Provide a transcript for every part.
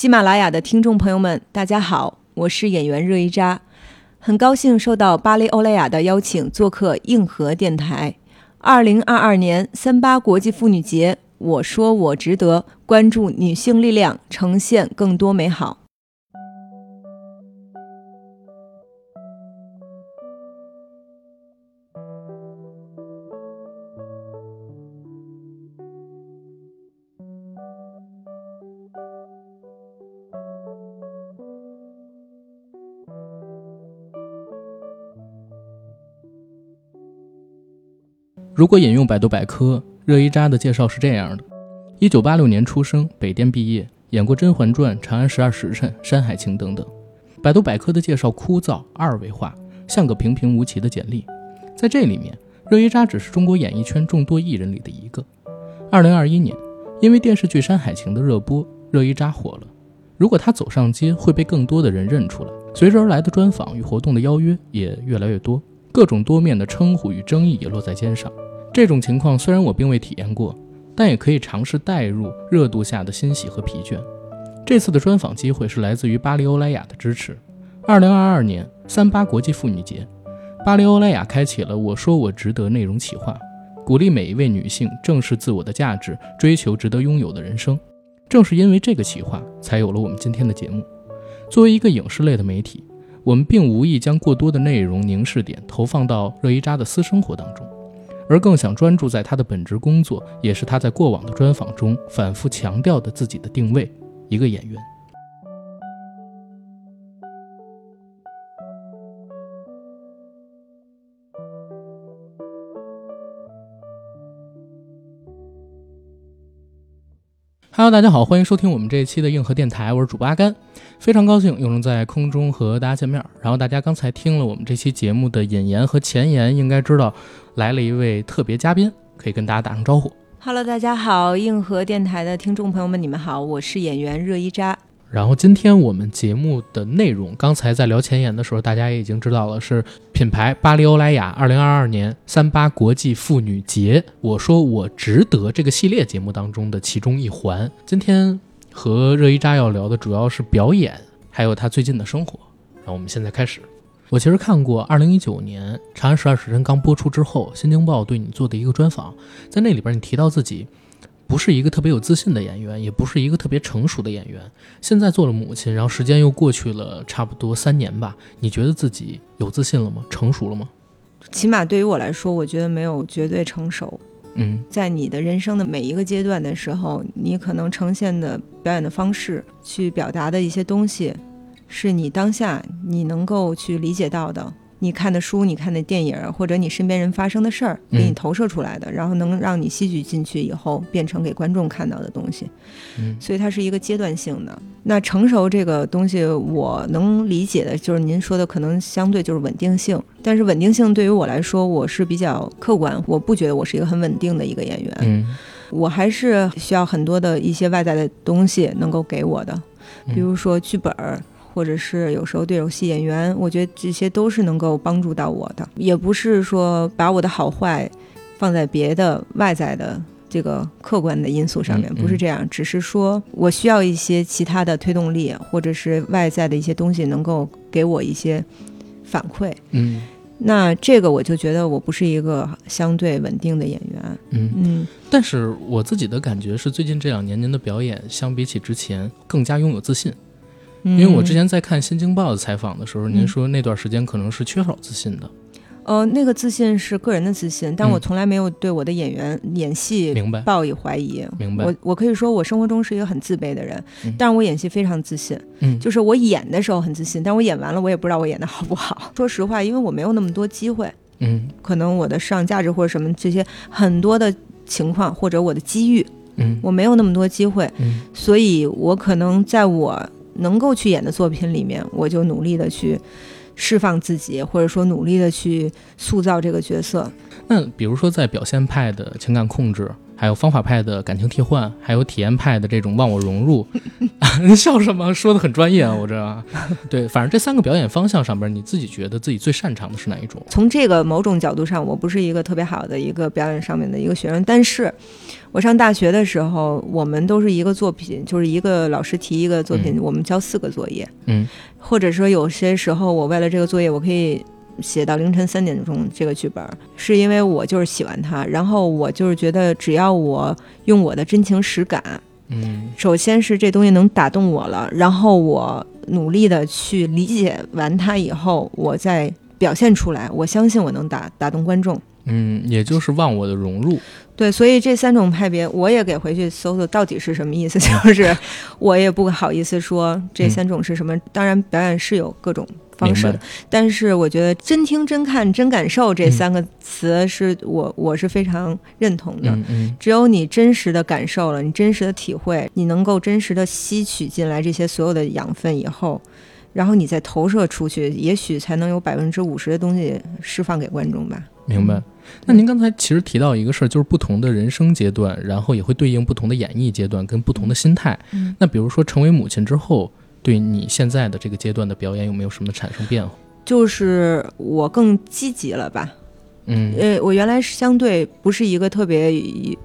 喜马拉雅的听众朋友们，大家好，我是演员热依扎，很高兴受到巴黎欧莱雅的邀请做客硬核电台。二零二二年三八国际妇女节，我说我值得，关注女性力量，呈现更多美好。如果引用百度百科，热依扎的介绍是这样的：一九八六年出生，北电毕业，演过《甄嬛传》《长安十二时辰》《山海情》等等。百度百科的介绍枯燥二维化，像个平平无奇的简历。在这里面，热依扎只是中国演艺圈众多艺人里的一个。二零二一年，因为电视剧《山海情》的热播，热依扎火了。如果她走上街，会被更多的人认出来。随之而来的专访与活动的邀约也越来越多，各种多面的称呼与争议也落在肩上。这种情况虽然我并未体验过，但也可以尝试带入热度下的欣喜和疲倦。这次的专访机会是来自于巴黎欧莱雅的支持。二零二二年三八国际妇女节，巴黎欧莱雅开启了“我说我值得”内容企划，鼓励每一位女性正视自我的价值，追求值得拥有的人生。正是因为这个企划，才有了我们今天的节目。作为一个影视类的媒体，我们并无意将过多的内容凝视点投放到热依扎的私生活当中。而更想专注在他的本职工作，也是他在过往的专访中反复强调的自己的定位——一个演员。Hello，大家好，欢迎收听我们这一期的硬核电台，我是主播阿甘，非常高兴又能在空中和大家见面。然后大家刚才听了我们这期节目的引言和前言，应该知道来了一位特别嘉宾，可以跟大家打声招呼。Hello，大家好，硬核电台的听众朋友们，你们好，我是演员热依扎。然后今天我们节目的内容，刚才在聊前言的时候，大家也已经知道了，是品牌巴黎欧莱雅二零二二年三八国际妇女节，我说我值得这个系列节目当中的其中一环。今天和热依扎要聊的主要是表演，还有她最近的生活。然后我们现在开始。我其实看过二零一九年《长安十二时辰》刚播出之后，《新京报》对你做的一个专访，在那里边你提到自己。不是一个特别有自信的演员，也不是一个特别成熟的演员。现在做了母亲，然后时间又过去了差不多三年吧。你觉得自己有自信了吗？成熟了吗？起码对于我来说，我觉得没有绝对成熟。嗯，在你的人生的每一个阶段的时候，你可能呈现的表演的方式，去表达的一些东西，是你当下你能够去理解到的。你看的书，你看的电影，或者你身边人发生的事儿，给你投射出来的，然后能让你吸取进去以后，变成给观众看到的东西。嗯，所以它是一个阶段性的。那成熟这个东西，我能理解的就是您说的可能相对就是稳定性，但是稳定性对于我来说，我是比较客观，我不觉得我是一个很稳定的一个演员。嗯，我还是需要很多的一些外在的东西能够给我的，比如说剧本儿。或者是有时候对手戏演员，我觉得这些都是能够帮助到我的，也不是说把我的好坏放在别的外在的这个客观的因素上面，不是这样，只是说我需要一些其他的推动力，或者是外在的一些东西能够给我一些反馈。嗯，那这个我就觉得我不是一个相对稳定的演员。嗯嗯，但是我自己的感觉是，最近这两年您的表演相比起之前更加拥有自信。因为我之前在看《新京报》的采访的时候，您说那段时间可能是缺少自信的。呃，那个自信是个人的自信，但我从来没有对我的演员演戏抱以怀疑。明白。我我可以说我生活中是一个很自卑的人，但是我演戏非常自信。嗯，就是我演的时候很自信，但我演完了我也不知道我演的好不好。说实话，因为我没有那么多机会。嗯，可能我的市场价值或者什么这些很多的情况，或者我的机遇，嗯，我没有那么多机会。嗯，所以我可能在我。能够去演的作品里面，我就努力的去释放自己，或者说努力的去塑造这个角色。那比如说在表现派的情感控制，还有方法派的感情替换，还有体验派的这种忘我融入。你笑什么？说的很专业啊，我这。对，反正这三个表演方向上边，你自己觉得自己最擅长的是哪一种？从这个某种角度上，我不是一个特别好的一个表演上面的一个学生，但是我上大学的时候，我们都是一个作品，就是一个老师提一个作品，我们交四个作业。嗯，或者说有些时候，我为了这个作业，我可以。写到凌晨三点钟这个剧本，是因为我就是喜欢它，然后我就是觉得只要我用我的真情实感，嗯，首先是这东西能打动我了，然后我努力的去理解完它以后，我再表现出来，我相信我能打打动观众。嗯，也就是忘我的融入。对，所以这三种派别，我也给回去搜搜到底是什么意思，就是我也不好意思说这三种是什么。当然，表演是有各种。方式，但是我觉得“真听、真看、真感受”这三个词是我我是非常认同的。嗯，只有你真实的感受了，你真实的体会，你能够真实的吸取进来这些所有的养分以后，然后你再投射出去，也许才能有百分之五十的东西释放给观众吧。明白。那您刚才其实提到一个事儿，就是不同的人生阶段，然后也会对应不同的演绎阶段跟不同的心态。嗯，那比如说成为母亲之后。对你现在的这个阶段的表演有没有什么产生变化？就是我更积极了吧，嗯，呃，我原来是相对不是一个特别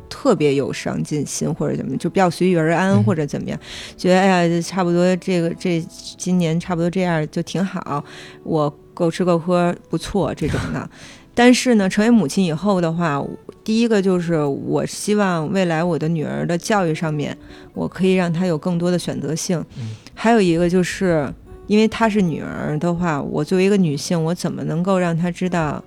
特别有上进心或者怎么，就比较随遇而安或者怎么样，觉得哎呀，差不多这个这今年差不多这样就挺好，我够吃够喝不错这种的。但是呢，成为母亲以后的话，第一个就是我希望未来我的女儿的教育上面，我可以让她有更多的选择性。还有一个就是，因为她是女儿的话，我作为一个女性，我怎么能够让她知道，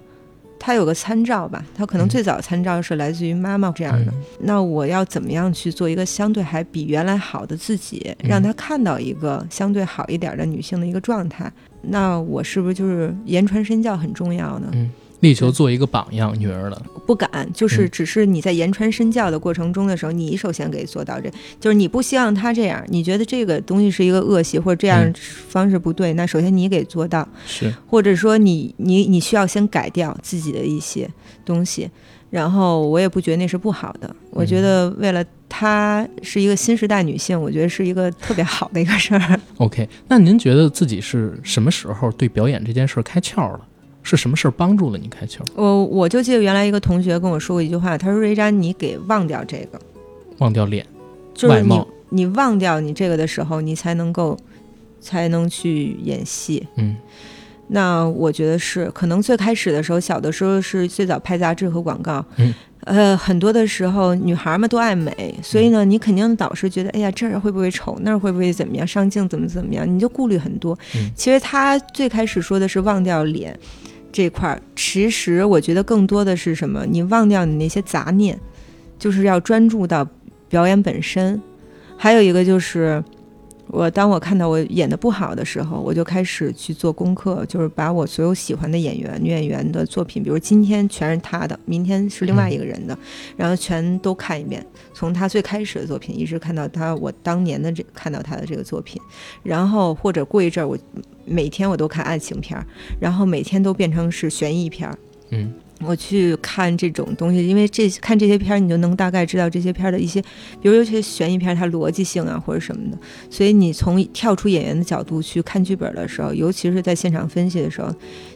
她有个参照吧？她可能最早参照是来自于妈妈这样的。那我要怎么样去做一个相对还比原来好的自己，让她看到一个相对好一点的女性的一个状态？那我是不是就是言传身教很重要呢？力求做一个榜样，女儿的。不敢，就是只是你在言传身教的过程中的时候，你首先给做到这，就是你不希望她这样，你觉得这个东西是一个恶习或者这样方式不对，那首先你给做到，是，或者说你你你需要先改掉自己的一些东西，然后我也不觉得那是不好的，我觉得为了她是一个新时代女性，我觉得是一个特别好的一个事儿。OK，那您觉得自己是什么时候对表演这件事儿开窍了？是什么事儿帮助了你开窍？我我就记得原来一个同学跟我说过一句话，他说：“瑞詹，你给忘掉这个，忘掉脸，就是你你忘掉你这个的时候，你才能够才能去演戏。”嗯，那我觉得是，可能最开始的时候，小的时候是最早拍杂志和广告，嗯，呃，很多的时候女孩们都爱美，所以呢，你肯定导师觉得，哎呀，这儿会不会丑，那儿会不会怎么样，上镜怎么怎么样，你就顾虑很多。其实他最开始说的是忘掉脸。这块儿，其实我觉得更多的是什么？你忘掉你那些杂念，就是要专注到表演本身。还有一个就是，我当我看到我演的不好的时候，我就开始去做功课，就是把我所有喜欢的演员、女演员的作品，比如今天全是他的，明天是另外一个人的，然后全都看一遍，从他最开始的作品一直看到他我当年的这看到他的这个作品，然后或者过一阵儿我。每天我都看爱情片儿，然后每天都变成是悬疑片儿。嗯，我去看这种东西，因为这看这些片儿，你就能大概知道这些片儿的一些，比如尤其悬疑片，它逻辑性啊或者什么的。所以你从跳出演员的角度去看剧本的时候，尤其是在现场分析的时候，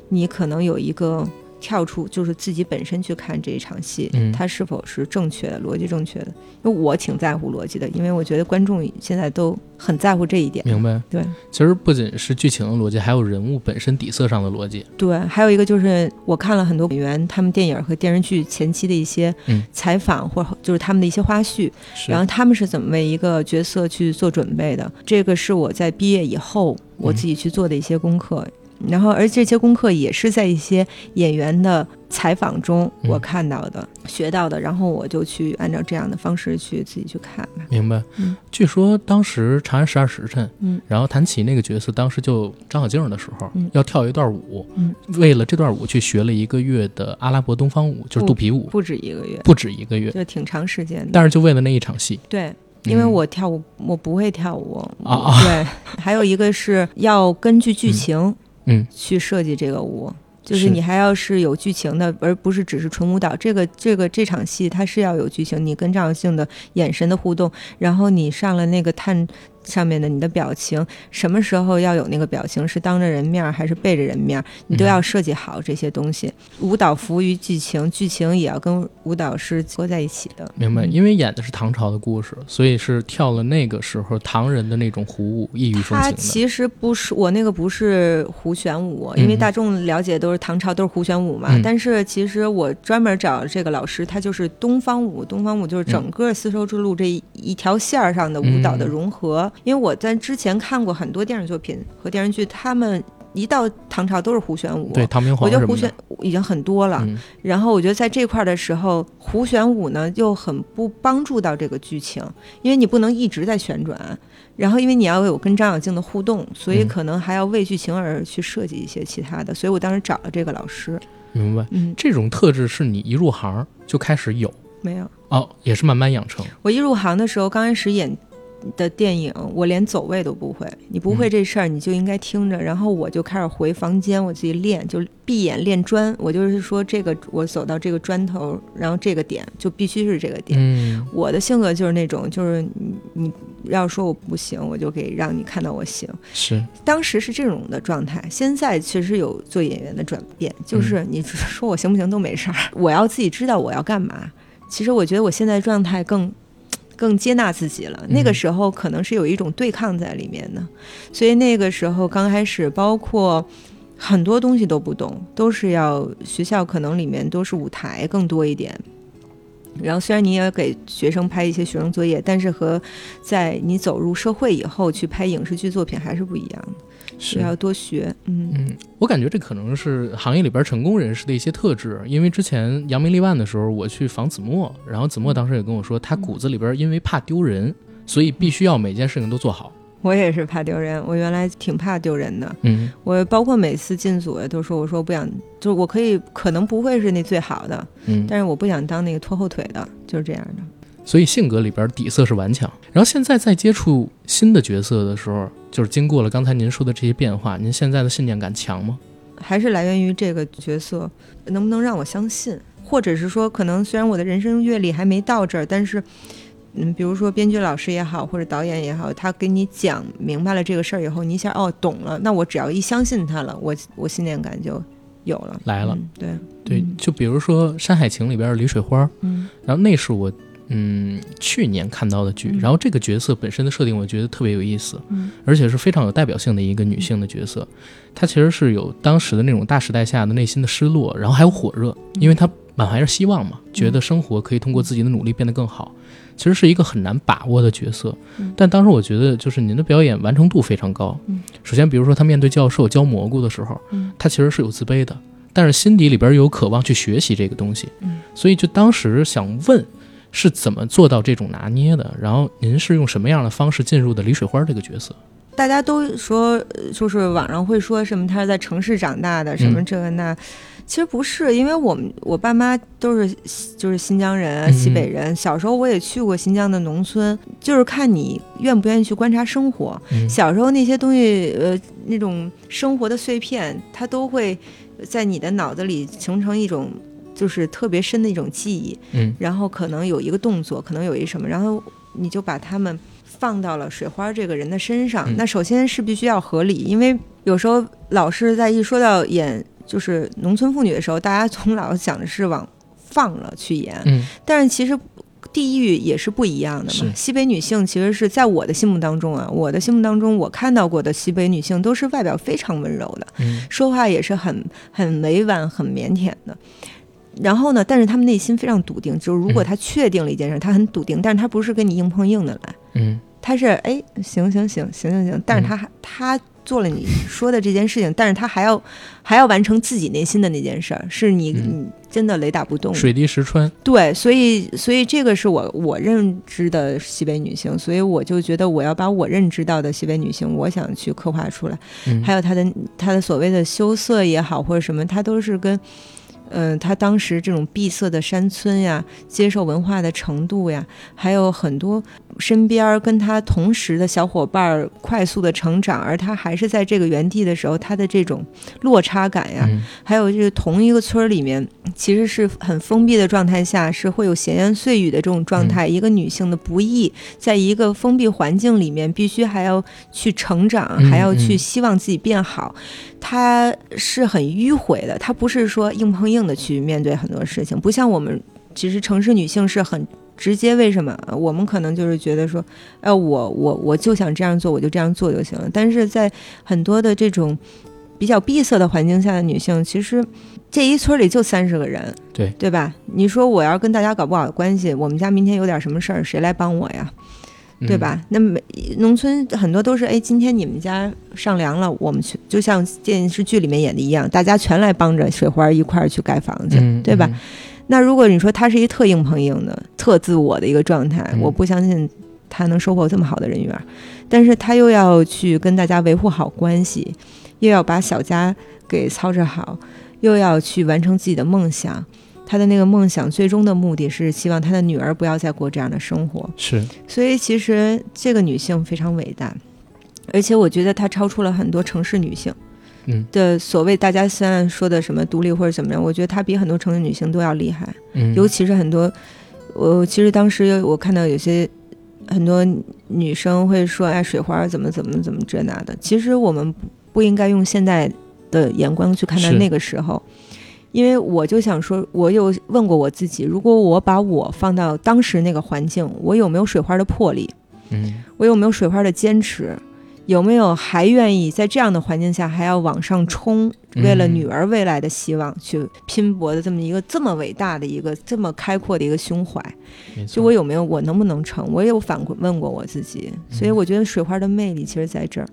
你可能有一个。跳出就是自己本身去看这一场戏，它是否是正确的、逻辑正确的？因为我挺在乎逻辑的，因为我觉得观众现在都很在乎这一点。明白？对，其实不仅是剧情的逻辑，还有人物本身底色上的逻辑。对，还有一个就是我看了很多演员他们电影和电视剧前期的一些采访，或者就是他们的一些花絮，然后他们是怎么为一个角色去做准备的？这个是我在毕业以后我自己去做的一些功课。然后，而这些功课也是在一些演员的采访中我看到的、学到的，然后我就去按照这样的方式去自己去看。明白。嗯。据说当时《长安十二时辰》，嗯，然后谭琪那个角色当时就张小静的时候，嗯，要跳一段舞，嗯，为了这段舞去学了一个月的阿拉伯东方舞，就是肚皮舞，不止一个月，不止一个月，就挺长时间的。但是就为了那一场戏。对。因为我跳舞，我不会跳舞。啊。对。还有一个是要根据剧情。嗯，去设计这个舞，就是你还要是有剧情的，而不是只是纯舞蹈。这个这个这场戏它是要有剧情，你跟张小静的眼神的互动，然后你上了那个探。上面的你的表情，什么时候要有那个表情？是当着人面还是背着人面？你都要设计好这些东西。舞蹈服务于剧情，剧情也要跟舞蹈是合在一起的。明白？因为演的是唐朝的故事，所以是跳了那个时候唐人的那种胡舞，异域风情的。其实不是我那个不是胡旋舞，因为大众了解都是唐朝都是胡旋舞嘛。但是其实我专门找这个老师，他就是东方舞。东方舞就是整个丝绸之路这一条线上的舞蹈的融合。因为我在之前看过很多电视作品和电视剧，他们一到唐朝都是胡旋舞。对，唐明皇。我觉得胡旋已经很多了。然后我觉得在这块的时候，胡旋舞呢又很不帮助到这个剧情，因为你不能一直在旋转。然后因为你要有跟张小静的互动，所以可能还要为剧情而去设计一些其他的。所以我当时找了这个老师。明白。嗯，这种特质是你一入行就开始有？没有。哦，也是慢慢养成。我一入行的时候，刚开始演。的电影，我连走位都不会。你不会这事儿，你就应该听着。然后我就开始回房间，我自己练，就闭眼练砖。我就是说，这个我走到这个砖头，然后这个点就必须是这个点。嗯，我的性格就是那种，就是你你要说我不行，我就给让你看到我行。是，当时是这种的状态。现在确实有做演员的转变，就是你说我行不行都没事儿，我要自己知道我要干嘛。其实我觉得我现在状态更。更接纳自己了。那个时候可能是有一种对抗在里面的，所以那个时候刚开始，包括很多东西都不懂，都是要学校可能里面都是舞台更多一点。然后虽然你也给学生拍一些学生作业，但是和在你走入社会以后去拍影视剧作品还是不一样的。是要多学，嗯嗯，我感觉这可能是行业里边成功人士的一些特质。因为之前扬名立万的时候，我去访子墨，然后子墨当时也跟我说，他骨子里边因为怕丢人，所以必须要每件事情都做好。我也是怕丢人，我原来挺怕丢人的，嗯，我包括每次进组都说，我说我不想，就是我可以可能不会是那最好的，嗯，但是我不想当那个拖后腿的，就是这样的。所以性格里边底色是顽强，然后现在在接触新的角色的时候，就是经过了刚才您说的这些变化，您现在的信念感强吗？还是来源于这个角色能不能让我相信，或者是说，可能虽然我的人生阅历还没到这儿，但是，嗯，比如说编剧老师也好，或者导演也好，他给你讲明白了这个事儿以后，你一下哦懂了，那我只要一相信他了，我我信念感就有了，来了。对对，就比如说《山海情》里边的李水花，嗯，然后那是我。嗯，去年看到的剧，然后这个角色本身的设定，我觉得特别有意思，嗯，而且是非常有代表性的一个女性的角色。她其实是有当时的那种大时代下的内心的失落，然后还有火热，因为她满怀着希望嘛，觉得生活可以通过自己的努力变得更好。其实是一个很难把握的角色，但当时我觉得就是您的表演完成度非常高。首先，比如说她面对教授教蘑菇的时候，她其实是有自卑的，但是心底里边有渴望去学习这个东西，所以就当时想问。是怎么做到这种拿捏的？然后您是用什么样的方式进入的李水花这个角色？大家都说，就是网上会说什么他是在城市长大的，什么这个那，其实不是，因为我们我爸妈都是就是新疆人，西北人。小时候我也去过新疆的农村，就是看你愿不愿意去观察生活。小时候那些东西，呃，那种生活的碎片，它都会在你的脑子里形成一种。就是特别深的一种记忆，嗯，然后可能有一个动作，可能有一什么，然后你就把他们放到了水花这个人的身上。那首先是必须要合理，因为有时候老师在一说到演就是农村妇女的时候，大家总老想的是往放了去演，嗯，但是其实地域也是不一样的嘛。西北女性其实是在我的心目当中啊，我的心目当中我看到过的西北女性都是外表非常温柔的，嗯，说话也是很很委婉、很腼腆的。然后呢？但是他们内心非常笃定，就是如果他确定了一件事，他很笃定，但是他不是跟你硬碰硬的来，嗯，他是哎，行行行行行行，但是他还他做了你说的这件事情，但是他还要还要完成自己内心的那件事儿，是你你真的雷打不动，水滴石穿，对，所以所以这个是我我认知的西北女性，所以我就觉得我要把我认知到的西北女性，我想去刻画出来，还有她的她的所谓的羞涩也好或者什么，她都是跟。嗯，他当时这种闭塞的山村呀，接受文化的程度呀，还有很多身边跟他同时的小伙伴快速的成长，而他还是在这个原地的时候，他的这种落差感呀，还有就是同一个村儿里面，其实是很封闭的状态下，是会有闲言碎语的这种状态。一个女性的不易，在一个封闭环境里面，必须还要去成长，还要去希望自己变好，她是很迂回的，她不是说硬碰硬。的去面对很多事情，不像我们，其实城市女性是很直接。为什么？我们可能就是觉得说，哎，我我我就想这样做，我就这样做就行了。但是在很多的这种比较闭塞的环境下的女性，其实这一村里就三十个人，对对吧？你说我要跟大家搞不好关系，我们家明天有点什么事儿，谁来帮我呀？对吧？那每农村很多都是，哎，今天你们家上梁了，我们去，就像电视剧里面演的一样，大家全来帮着水花一块儿去盖房子，对吧？那如果你说他是一特硬碰硬的、特自我的一个状态，我不相信他能收获这么好的人缘。但是他又要去跟大家维护好关系，又要把小家给操持好，又要去完成自己的梦想。他的那个梦想，最终的目的是希望他的女儿不要再过这样的生活。是，所以其实这个女性非常伟大，而且我觉得她超出了很多城市女性，嗯的所谓大家现在说的什么独立或者怎么样，我觉得她比很多城市女性都要厉害。嗯，尤其是很多，我其实当时我看到有些很多女生会说，哎，水花怎么怎么怎么这那的。其实我们不不应该用现在的眼光去看待那个时候。因为我就想说，我有问过我自己，如果我把我放到当时那个环境，我有没有水花的魄力？嗯，我有没有水花的坚持？有没有还愿意在这样的环境下还要往上冲，为了女儿未来的希望去拼搏的这么一个这么伟大的一个这么开阔的一个胸怀？就我有没有，我能不能成？我也有反问过我自己，所以我觉得水花的魅力其实在这儿。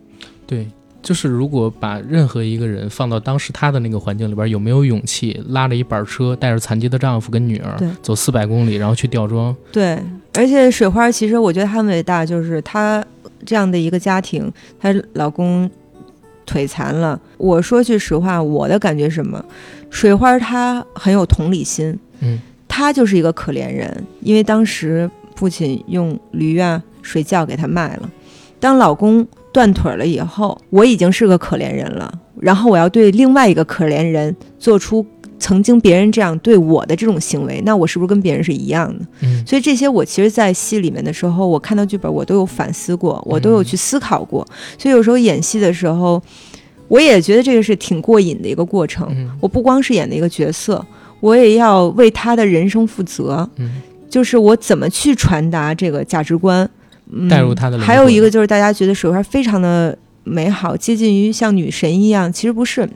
对。就是如果把任何一个人放到当时他的那个环境里边，有没有勇气拉着一板车，带着残疾的丈夫跟女儿，走四百公里，然后去吊装？对，而且水花其实我觉得很伟大，就是她这样的一个家庭，她老公腿残了。我说句实话，我的感觉什么？水花她很有同理心，嗯，她就是一个可怜人，因为当时父亲用驴啊水窖给她卖了，当老公。断腿了以后，我已经是个可怜人了。然后我要对另外一个可怜人做出曾经别人这样对我的这种行为，那我是不是跟别人是一样的？嗯，所以这些我其实，在戏里面的时候，我看到剧本，我都有反思过，我都有去思考过。所以有时候演戏的时候，我也觉得这个是挺过瘾的一个过程。我不光是演的一个角色，我也要为他的人生负责。嗯，就是我怎么去传达这个价值观。带入他的，还有一个就是大家觉得水花非常的美好，接近于像女神一样，其实不是。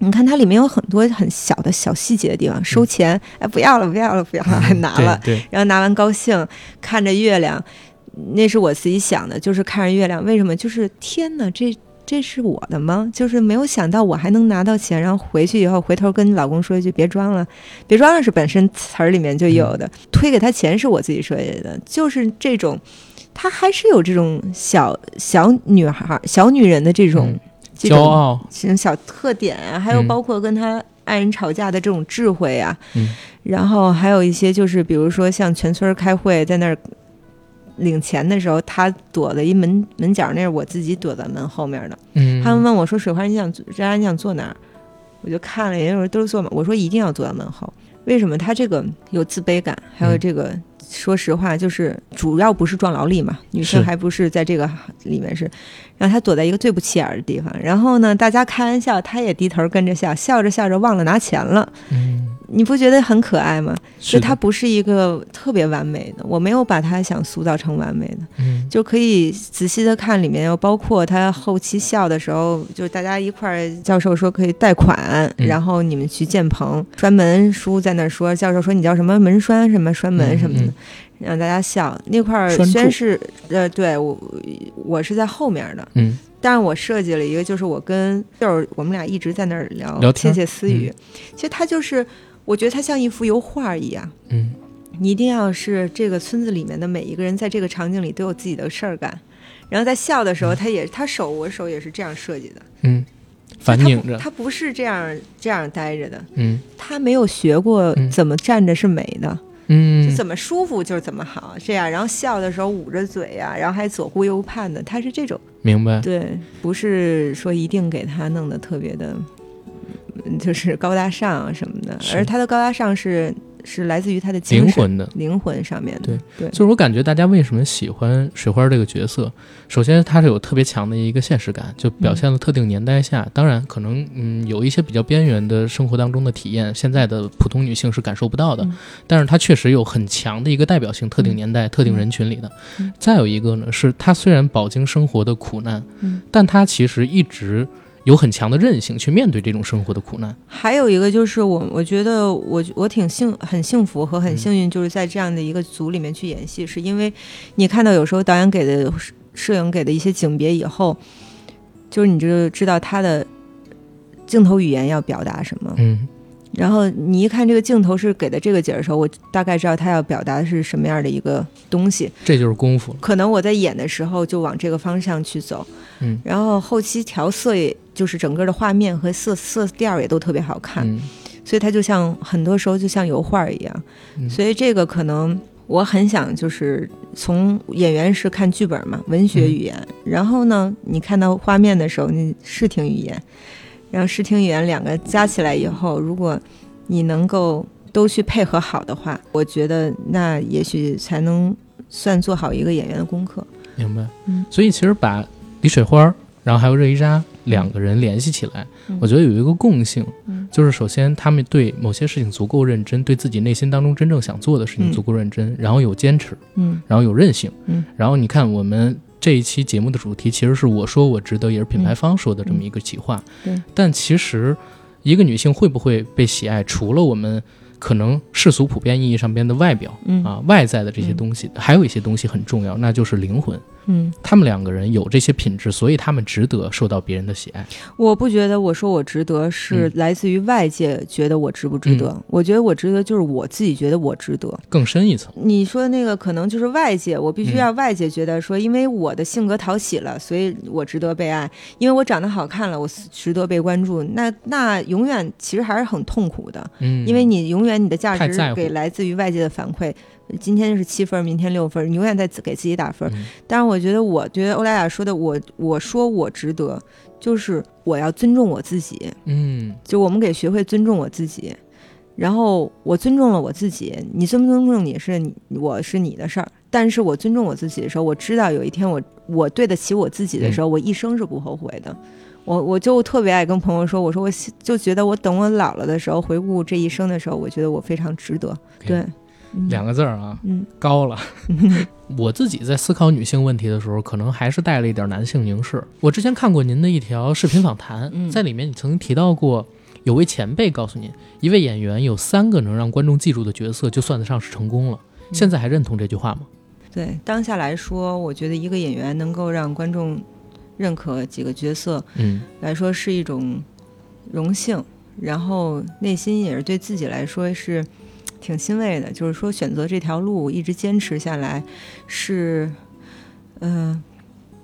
你看它里面有很多很小的小细节的地方，收钱，哎，不要了，不要了，不要了，还拿了，然后拿完高兴，看着月亮，那是我自己想的，就是看着月亮，为什么？就是天哪，这这是我的吗？就是没有想到我还能拿到钱，然后回去以后回头跟老公说一句别装了，别装了是本身词儿里面就有的，推给他钱是我自己设计的，就是这种。她还是有这种小小女孩、小女人的这种骄傲、这种小特点啊，还有包括跟她爱人吵架的这种智慧啊，然后还有一些就是，比如说像全村开会在那儿领钱的时候，她躲在一门门角，那是我自己躲在门后面的。嗯，他们问我说：“水花，你想佳佳你想坐哪儿？”我就看了，有人都是坐门，我说一定要坐在门后。为什么？他这个有自卑感，还有这个。说实话，就是主要不是壮劳力嘛，女生还不是在这个里面是，让她躲在一个最不起眼的地方。然后呢，大家开玩笑，她也低头跟着笑，笑着笑着忘了拿钱了。嗯，你不觉得很可爱吗？是她不是一个特别完美的，我没有把她想塑造成完美的。嗯，就可以仔细的看里面，又包括她后期笑的时候，就是大家一块儿，教授说可以贷款，然后你们去建棚栓门叔在那说，教授说你叫什么门栓什么栓门什么的。让大家笑。那块儿，虽然是呃，对我我是在后面的，嗯，但是我设计了一个，就是我跟就是我们俩一直在那儿聊窃窃私语。其实它就是，我觉得它像一幅油画一样，嗯，你一定要是这个村子里面的每一个人，在这个场景里都有自己的事儿干，然后在笑的时候，他也他手我手也是这样设计的，嗯，反拧着，他不是这样这样待着的，嗯。他没有学过嗯。怎么站着是美的，嗯就怎么舒服就是怎么好，这样，然后笑的时候捂着嘴呀、然后还左顾右盼的，他是这种，明白，对，不是说一定给他弄得特别的，嗯就是高大上啊什么的，而他的高大上是是来自于他的灵魂的。灵魂上面的，对。对。就是我感觉大家为什么喜欢水花这个角色，首先它是有特别强的一个现实感，就表现了特定年代下，当然可能嗯有一些比较边缘的生活当中的体验，现在的普通女性是感受不到的，嗯。但是她确实有很强的一个代表性，特定年代、特定人群里的。嗯。再有一个呢，是她虽然饱经生活的苦难，嗯。但她其实一直有很强的韧性去面对这种生活的苦难。还有一个就是我，我觉得我我挺幸很幸福和很嗯。幸运，就是在这样的一个组里面去演戏，是因为你看到有时候导演给的摄摄影给的一些景别以后，就是你就知道他的镜头语言要表达什么，嗯然后你一看这个镜头是给的这个景儿的时候，我大概知道他要表达的是什么样的一个东西，这就是功夫。可能我在演的时候就往这个方向去走，嗯。然后后期调色也就是整个的画面和色色调也都特别好看。嗯。所以它就像很多时候就像油画一样，嗯。所以这个可能我很想就是从演员是看剧本嘛，文学语言，然后呢，你看到画面的时候，你视听语言，然后视听语言两个加起来以后，如果你能够都去配合好的话，我觉得那也许才能算做好一个演员的功课。明白。嗯所以其实把李水花，然后还有热依扎两个人联系起来，嗯我觉得有一个共性，嗯就是首先他们对某些事情足够认真，对自己内心当中真正想做的事情嗯足够认真，然后有坚持，嗯然后有韧性，嗯然后你看我们。这一期节目的主题其实是我说我值得，也是品牌方说的这么一个企划。但其实，一个女性会不会被喜爱，除了我们可能世俗普遍意义上边的外表嗯啊、外在的这些嗯东西，还有一些东西很重要，那就是灵魂。嗯，他们两个人有这些品质，所以他们值得受到别人的喜爱。我不觉得我说我值得是嗯来自于外界觉得我值不值得，我觉得我值得就是我自己觉得我值得。更深一层，你说那个可能就是外界，我必须嗯让外界觉得说，因为我的性格讨喜了，所以我值得被爱；因为我长得好看了，我值得被关注。那那永远其实还是很痛苦的，嗯，因为你永远你的价值给来自于外界的反馈。今天是七分，明天六分，你永远在给自己打分。嗯但是我觉得，我觉得欧莱雅说的，我我说我值得，就是我要尊重我自己，嗯就我们得学会尊重我自己。然后我尊重了我自己，你尊不尊重你是你我是你的事儿。但是我尊重我自己的时候，我知道有一天我我对得起我自己的时候，我一生是不后悔的。我我就特别爱跟朋友说，我说我就觉得我等我老了的时候，回顾这一生的时候，我觉得我非常值得。对，嗯两个字儿啊，嗯高了。我自己在思考女性问题的时候，可能还是带了一点男性凝视。我之前看过您的一条视频访谈，嗯在里面你曾经提到过，有位前辈告诉您，一位演员有三个能让观众记住的角色，就算得上是成功了。嗯现在还认同这句话吗？对，当下来说，我觉得一个演员能够让观众认可几个角色嗯来说是一种荣幸，然后内心也是对自己来说是挺欣慰的。就是说，选择这条路一直坚持下来，是嗯、呃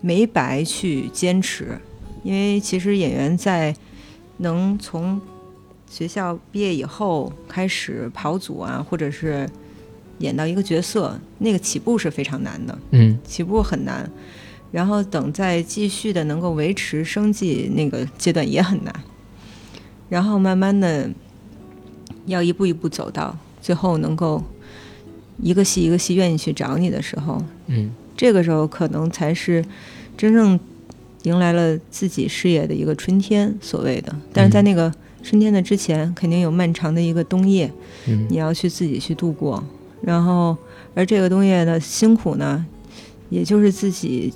没白去坚持，因为其实演员在能从学校毕业以后开始跑组啊，或者是演到一个角色，那个起步是非常难的。嗯起步很难，然后等再继续的能够维持生计那个阶段也很难，然后慢慢的要一步一步走到最后能够一个戏一个戏愿意去找你的时候，嗯这个时候可能才是真正迎来了自己事业的一个春天，所谓的。但是在那个春天的之前，肯定有漫长的一个冬夜，嗯你要去自己去度过。然后，而这个冬夜的辛苦呢，也就是自己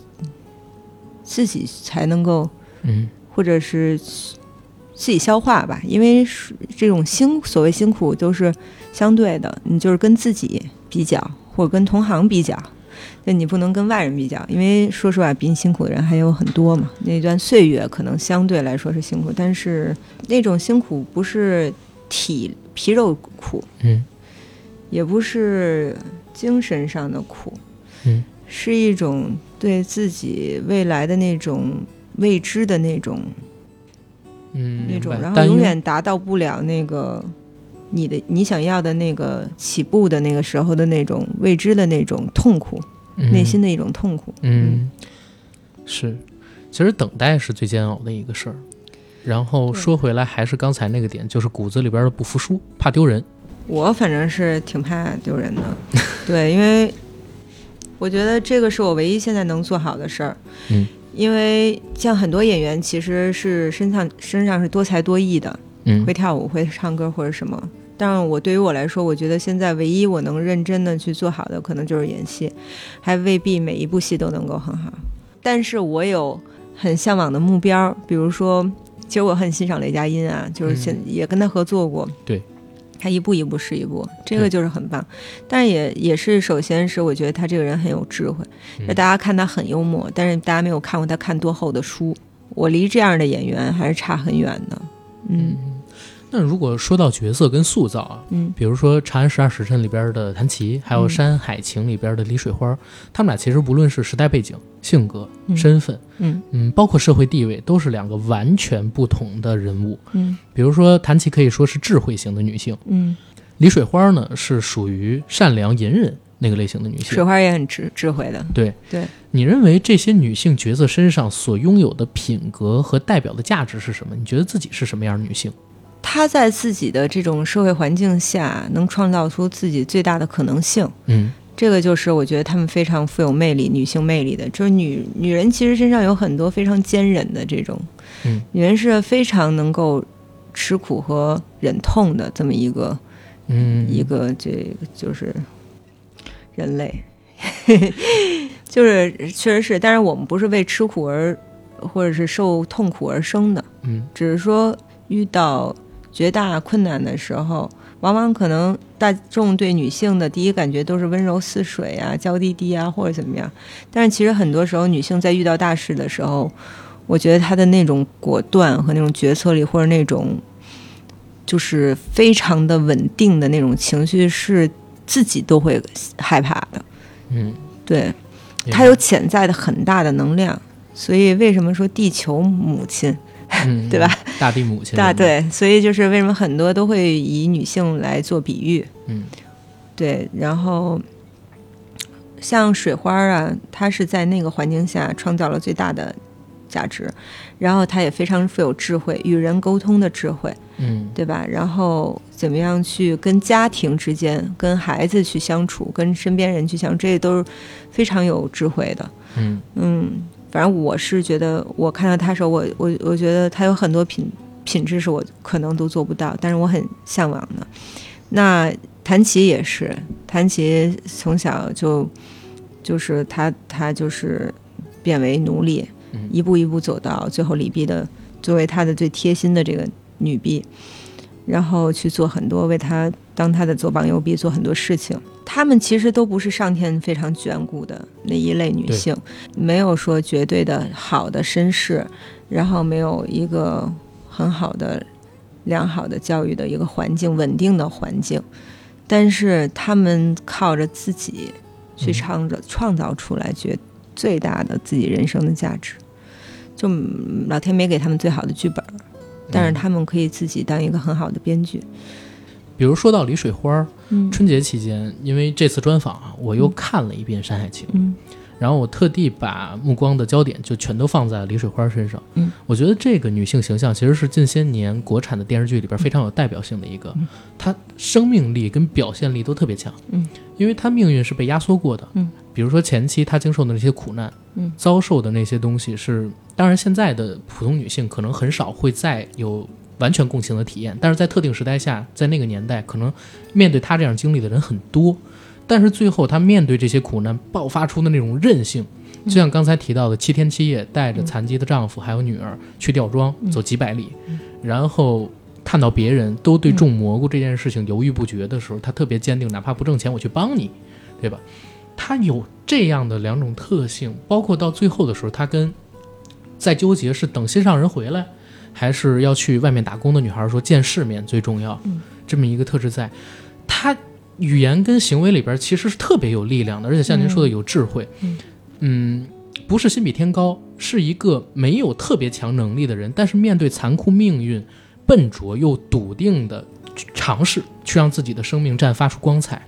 自己才能够，嗯或者是自己消化吧。因为是这种辛所谓辛苦都是相对的，你就是跟自己比较，或者跟同行比较。那你不能跟外人比较，因为说实话，比你辛苦的人还有很多嘛。那段岁月可能相对来说是辛苦，但是那种辛苦不是体皮肉苦，嗯也不是精神上的苦，嗯是一种对自己未来的那种未知的那种嗯，那种，然后永远达到不了那个你的你想要的那个起步的那个时候的那种未知的那种痛苦，内心的一种痛苦。嗯，是，其实等待是最煎熬的一个事儿。然后说回来，还是刚才那个点，就是骨子里边的不服输，怕丢人。我反正是挺怕丢人的，对，因为 我觉得这个是我唯一现在能做好的事儿。嗯，因为像很多演员其实是身上身上是多才多艺的，嗯会跳舞、会唱歌或者什么。但是我对于我来说，我觉得现在唯一我能认真的去做好的，可能就是演戏，还未必每一部戏都能够很好。但是我有很向往的目标，比如说，其实我很欣赏雷佳音啊，就是现、也跟他合作过，对，他一步一步是一步，这个就是很棒。但是也也是，首先是我觉得他这个人很有智慧，大家看他很幽默，但是大家没有看过他看多厚的书。我离这样的演员还是差很远的，嗯那如果说到角色跟塑造啊，嗯。比如说《长安十二时辰》里边的谭琪，还有《嗯。山海情》里边的李水花，他们俩其实不论是时代背景、性格、嗯。身份，嗯。嗯，包括社会地位，都是两个完全不同的人物。嗯。比如说，谭琪可以说是智慧型的女性，嗯，李水花呢是属于善良隐忍那个类型的女性。水花也很智智慧的，对。对，你认为这些女性角色身上所拥有的品格和代表的价值是什么？你觉得自己是什么样的女性？她在自己的这种社会环境下，能创造出自己最大的可能性。嗯。这个就是我觉得她们非常富有魅力、女性魅力的，就是女女人其实身上有很多非常坚韧的这种，嗯，女人是非常能够吃苦和忍痛的这么一个嗯，一个这个就是人类，就是确实是，但是我们不是为吃苦而或者是受痛苦而生的，嗯。只是说遇到绝大困难的时候，往往可能大众对女性的第一感觉都是温柔似水啊、娇滴滴啊，或者怎么样。但是其实很多时候，女性在遇到大事的时候，我觉得她的那种果断和那种决策力，或者那种就是非常的稳定的那种情绪，是自己都会害怕的。嗯，对，她有潜在的很大的能量。所以为什么说地球母亲？嗯，对吧？大地母亲，大，对，所以就是为什么很多都会以女性来做比喻，嗯对，然后像水花啊，她是在那个环境下创造了最大的价值，然后她也非常富有智慧，与人沟通的智慧，嗯对吧？然后怎么样去跟家庭之间、跟孩子去相处、跟身边人去相处，这些都是非常有智慧的。嗯嗯，反正我是觉得，我看到他的时候，我我我觉得他有很多品品质是我可能都做不到，但是我很向往的。那谭琪也是，谭琪从小就就是他他就是变为奴隶，嗯一步一步走到最后李碧的作为他的最贴心的这个女婢，然后去做很多为他当他的左膀右臂做很多事情。她们其实都不是上天非常眷顾的那一类女性，没有说绝对的好的身世，然后没有一个很好的、良好的教育的一个环境、稳定的环境，但是她们靠着自己去嗯创造、创造出来觉最大的自己人生的价值。就嗯老天没给他们最好的剧本，但是嗯他们可以自己当一个很好的编剧。比如说到李水花，嗯春节期间，因为这次专访啊，我又看了一遍《山海情》，嗯然后我特地把目光的焦点就全都放在了李水花身上。嗯，我觉得这个女性形象其实是近些年国产的电视剧里边非常有代表性的一个，嗯她生命力跟表现力都特别强。嗯，因为她命运是被压缩过的。嗯，比如说前期她经受的那些苦难，嗯，遭受的那些东西是，当然现在的普通女性可能很少会再有。完全共情的体验，但是在特定时代下，在那个年代，可能面对他这样经历的人很多，但是最后他面对这些苦难爆发出的那种韧性，就像刚才提到的，七天七夜带着残疾的丈夫还有女儿去吊庄，走几百里，然后看到别人都对种蘑菇这件事情犹豫不决的时候，他特别坚定，哪怕不挣钱，我去帮你，对吧？他有这样的两种特性，包括到最后的时候，他跟在纠结是等心上人回来，还是要去外面打工的女孩说见世面最重要，嗯这么一个特质在，她语言跟行为里边其实是特别有力量的，而且像您说的有智慧。嗯嗯不是心比天高，是一个没有特别强能力的人，但是面对残酷命运，笨拙又笃定的尝试，去让自己的生命绽发出光彩。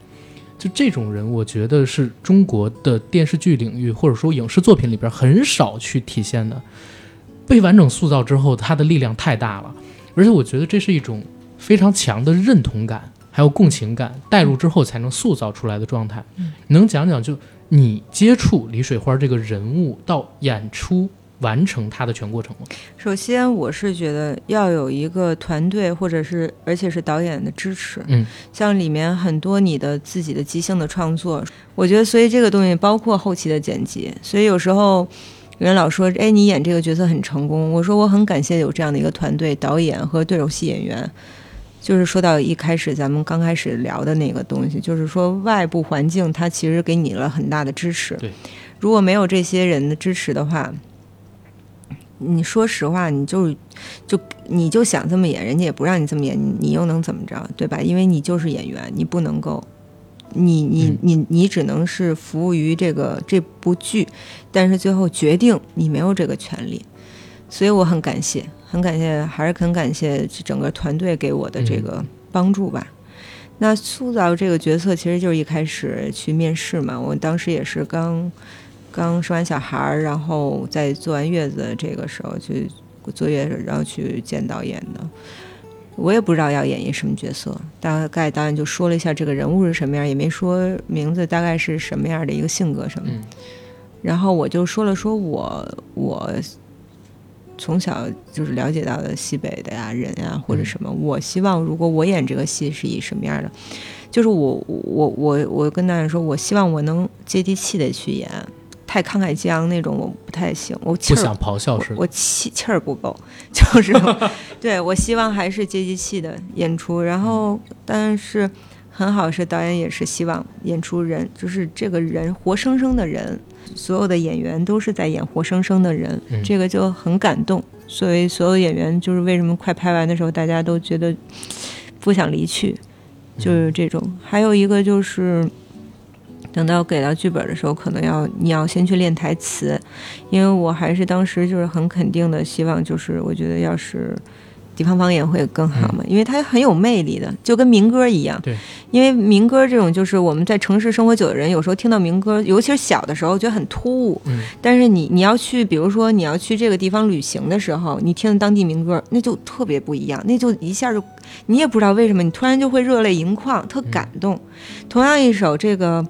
就这种人，我觉得是中国的电视剧领域或者说影视作品里边很少去体现的。被完整塑造之后，他的力量太大了，而且我觉得这是一种非常强的认同感，还有共情感，带入之后才能塑造出来的状态。能讲讲就你接触李水花这个人物到演出完成他的全过程吗？首先，我是觉得要有一个团队，或者是而且是导演的支持。嗯，像里面很多你的自己的即兴的创作，我觉得，所以这个东西包括后期的剪辑。所以有时候有人老说：“哎，你演这个角色很成功。”我说我很感谢有这样的一个团队，导演和对手戏演员。就是说到一开始咱们刚开始聊的那个东西，就是说外部环境它其实给你了很大的支持。对，如果没有这些人的支持的话。你说实话，你就就你就想这么演，人家也不让你这么演，你又能怎么着，对吧？因为你就是演员，你不能够，你你你你只能是服务于这个这部剧，但是最后决定你没有这个权利，所以我很感谢，很感谢，还是很感谢整个团队给我的这个帮助吧。那塑造这个角色，其实就是一开始去面试嘛，我当时也是刚。刚生完小孩儿，然后在坐完月子这个时候去坐月子，然后去见导演的。我也不知道要演一什么角色，大概导演就说了一下这个人物是什么样，也没说名字，大概是什么样的一个性格什么。然后我就说了说我我从小就是了解到的西北的呀人呀或者什么，我希望如果我演这个戏是以什么样的，就是我我我我跟导演说，我希望我能接地气的去演。太慷慨激昂那种我不太行，我不想咆哮似的，我气气儿不够，就是对我希望还是接地气的演出。然后，但是很好是导演也是希望演出人，就是这个人活生生的人，所有的演员都是在演活生生的人，这个就很感动。所以所有演员就是为什么快拍完的时候大家都觉得不想离去，就是这种。还有一个就是。等到给到剧本的时候，可能要你要先去练台词，因为我还是当时就是很肯定的希望，就是我觉得要是地方方言会更好嘛，因为它很有魅力的，就跟民歌一样。对，因为民歌这种就是我们在城市生活久的人，有时候听到民歌，尤其是小的时候觉得很突兀。嗯。但是你你要去，比如说你要去这个地方旅行的时候，你听当地民歌，那就特别不一样，那就一下就你也不知道为什么，你突然就会热泪盈眶，特感动。同样一首这个。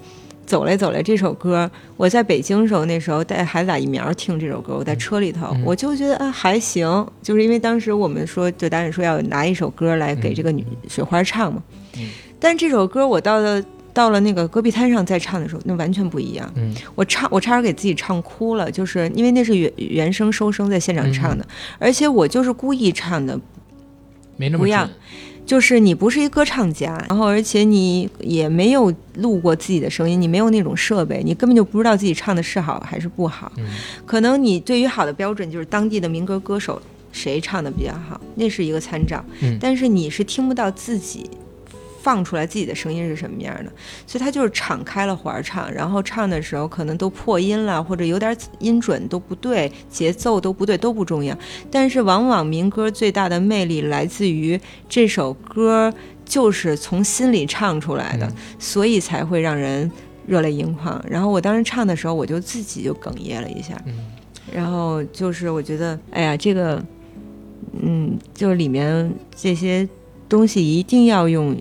走来走来这首歌，我在北京时候那时候带孩子打疫苗听这首歌，我在车里头，我就觉得啊还行，就是因为当时我们说，就导演说要拿一首歌来给这个女雪花唱嘛。嗯。但这首歌我到了到了那个戈壁滩上再唱的时候，那完全不一样。嗯。我唱我差点给自己唱哭了，就是因为那是原原声收声在现场唱的，而且我就是故意唱的，没那么准。就是你不是一歌唱家，然后而且你也没有录过自己的声音，你没有那种设备，你根本就不知道自己唱的是好还是不好。可能你对于好的标准就是当地的民歌歌手谁唱的比较好，那是一个参照。但是你是听不到自己。放出来自己的声音是什么样的，所以他就是敞开了环唱，然后唱的时候可能都破音了，或者有点音准都不对，节奏都不对都不重要。但是往往民歌最大的魅力来自于这首歌就是从心里唱出来的，所以才会让人热泪盈眶。然后我当时唱的时候，我就自己就哽咽了一下，然后就是我觉得，哎呀，这个，嗯，就是里面这些东西一定要用。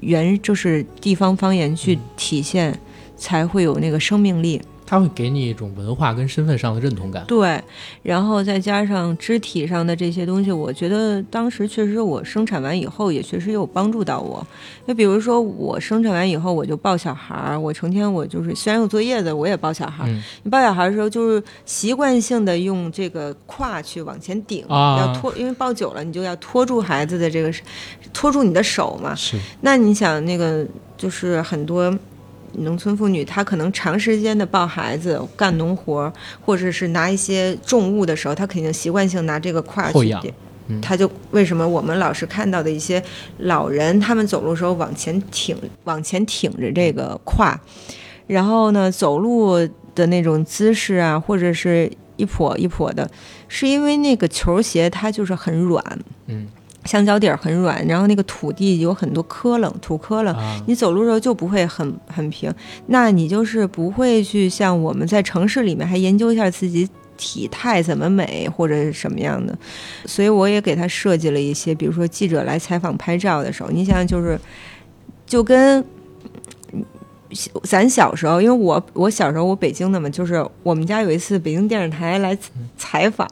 原就是地方方言去体现，才会有那个生命力。它会给你一种文化跟身份上的认同感。对，然后再加上肢体上的这些东西，我觉得当时确实我生产完以后也确实有帮助到我。就比如说我生产完以后，我就抱小孩儿，我成天我就是虽然有作业的，我也抱小孩儿。你抱小孩儿的时候，就是习惯性的用这个胯去往前顶，要拖，因为抱久了，你就要拖住孩子的这个，拖住你的手嘛。是。那你想那个就是很多。农村妇女她可能长时间的抱孩子、干农活，或者是拿一些重物的时候，她肯定习惯性拿这个胯去点。她就为什么我们老是看到的一些老人，他们走路时候往前挺、往前挺着这个胯，然后呢走路的那种姿势啊，或者是一跛一跛的，是因为那个球鞋它就是很软，嗯，橡胶底儿很软，然后那个土地有很多磕楞、土磕楞，啊，你走路的时候就不会很很平，那你就是不会去像我们在城市里面还研究一下自己体态怎么美或者是什么样的，所以我也给他设计了一些，比如说记者来采访拍照的时候，你想想就是就跟。咱小时候，因为我我小时候我北京的嘛，就是我们家有一次北京电视台来采访，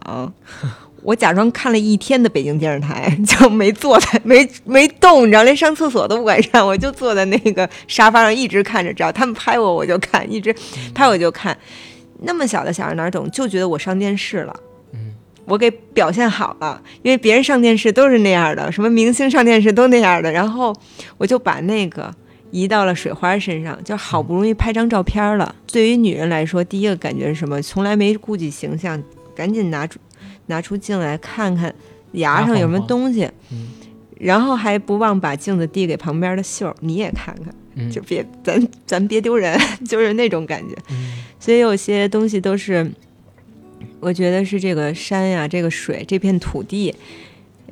我假装看了一天的北京电视台，就没坐在 没没动，你知道，连上厕所都不敢上，我就坐在那个沙发上一直看着，只要他们拍我我就看，一直拍我就看。那么小的小孩哪懂，就觉得我上电视了。嗯，我给表现好了，因为别人上电视都是那样的，什么明星上电视都那样的，然后我就把那个移到了水花身上，就好不容易拍张照片了。对于女人来说，第一个感觉是什么？从来没顾及形象，赶紧拿出拿出镜来看看牙上有什么东西，嗯。然后还不忘把镜子递给旁边的秀儿，你也看看，嗯，就别咱咱别丢人，就是那种感觉。嗯。所以有些东西都是，我觉得是这个山呀、这个水、这片土地，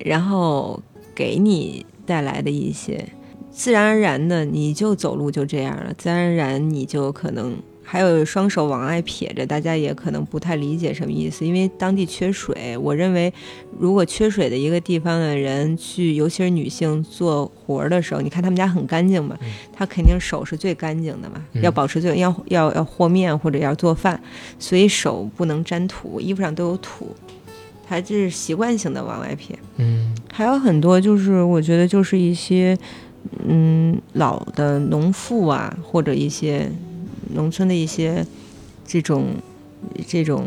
然后给你带来的一些自然而然的，你就走路就这样了，自然而然你就可能还有双手往外撇着，大家也可能不太理解什么意思，因为当地缺水。我认为，如果缺水的一个地方的人去，尤其是女性做活儿的时候，你看他们家很干净嘛，嗯他肯定手是最干净的嘛，嗯要保持最要要要和面或者要做饭，所以手不能沾土，衣服上都有土，他这是习惯性的往外撇。嗯还有很多就是我觉得就是一些嗯老的农妇啊，或者一些农村的一些这种这种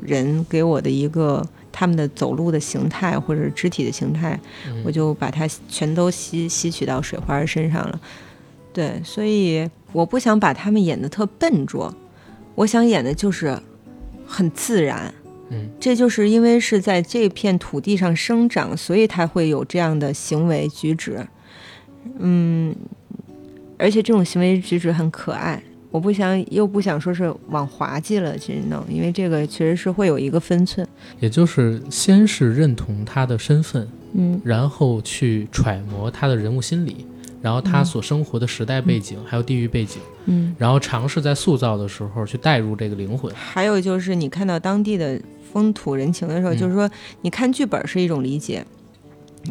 人给我的一个他们的走路的形态或者肢体的形态，嗯我就把它全都吸吸取到水花身上了。对，所以我不想把他们演得特笨拙，我想演的就是很自然。嗯这就是因为是在这片土地上生长，所以他会有这样的行为举止。嗯，而且这种行为举止很可爱。我不想，又不想说是往滑稽了去弄，因为这个其实是会有一个分寸。也就是先是认同他的身份，嗯然后去揣摩他的人物心理，然后他嗯所生活的时代背景，还有地域背景，嗯。然后尝试在塑造的时候去带入这个灵魂。还有就是你看到当地的风土人情的时候，嗯就是说你看剧本是一种理解，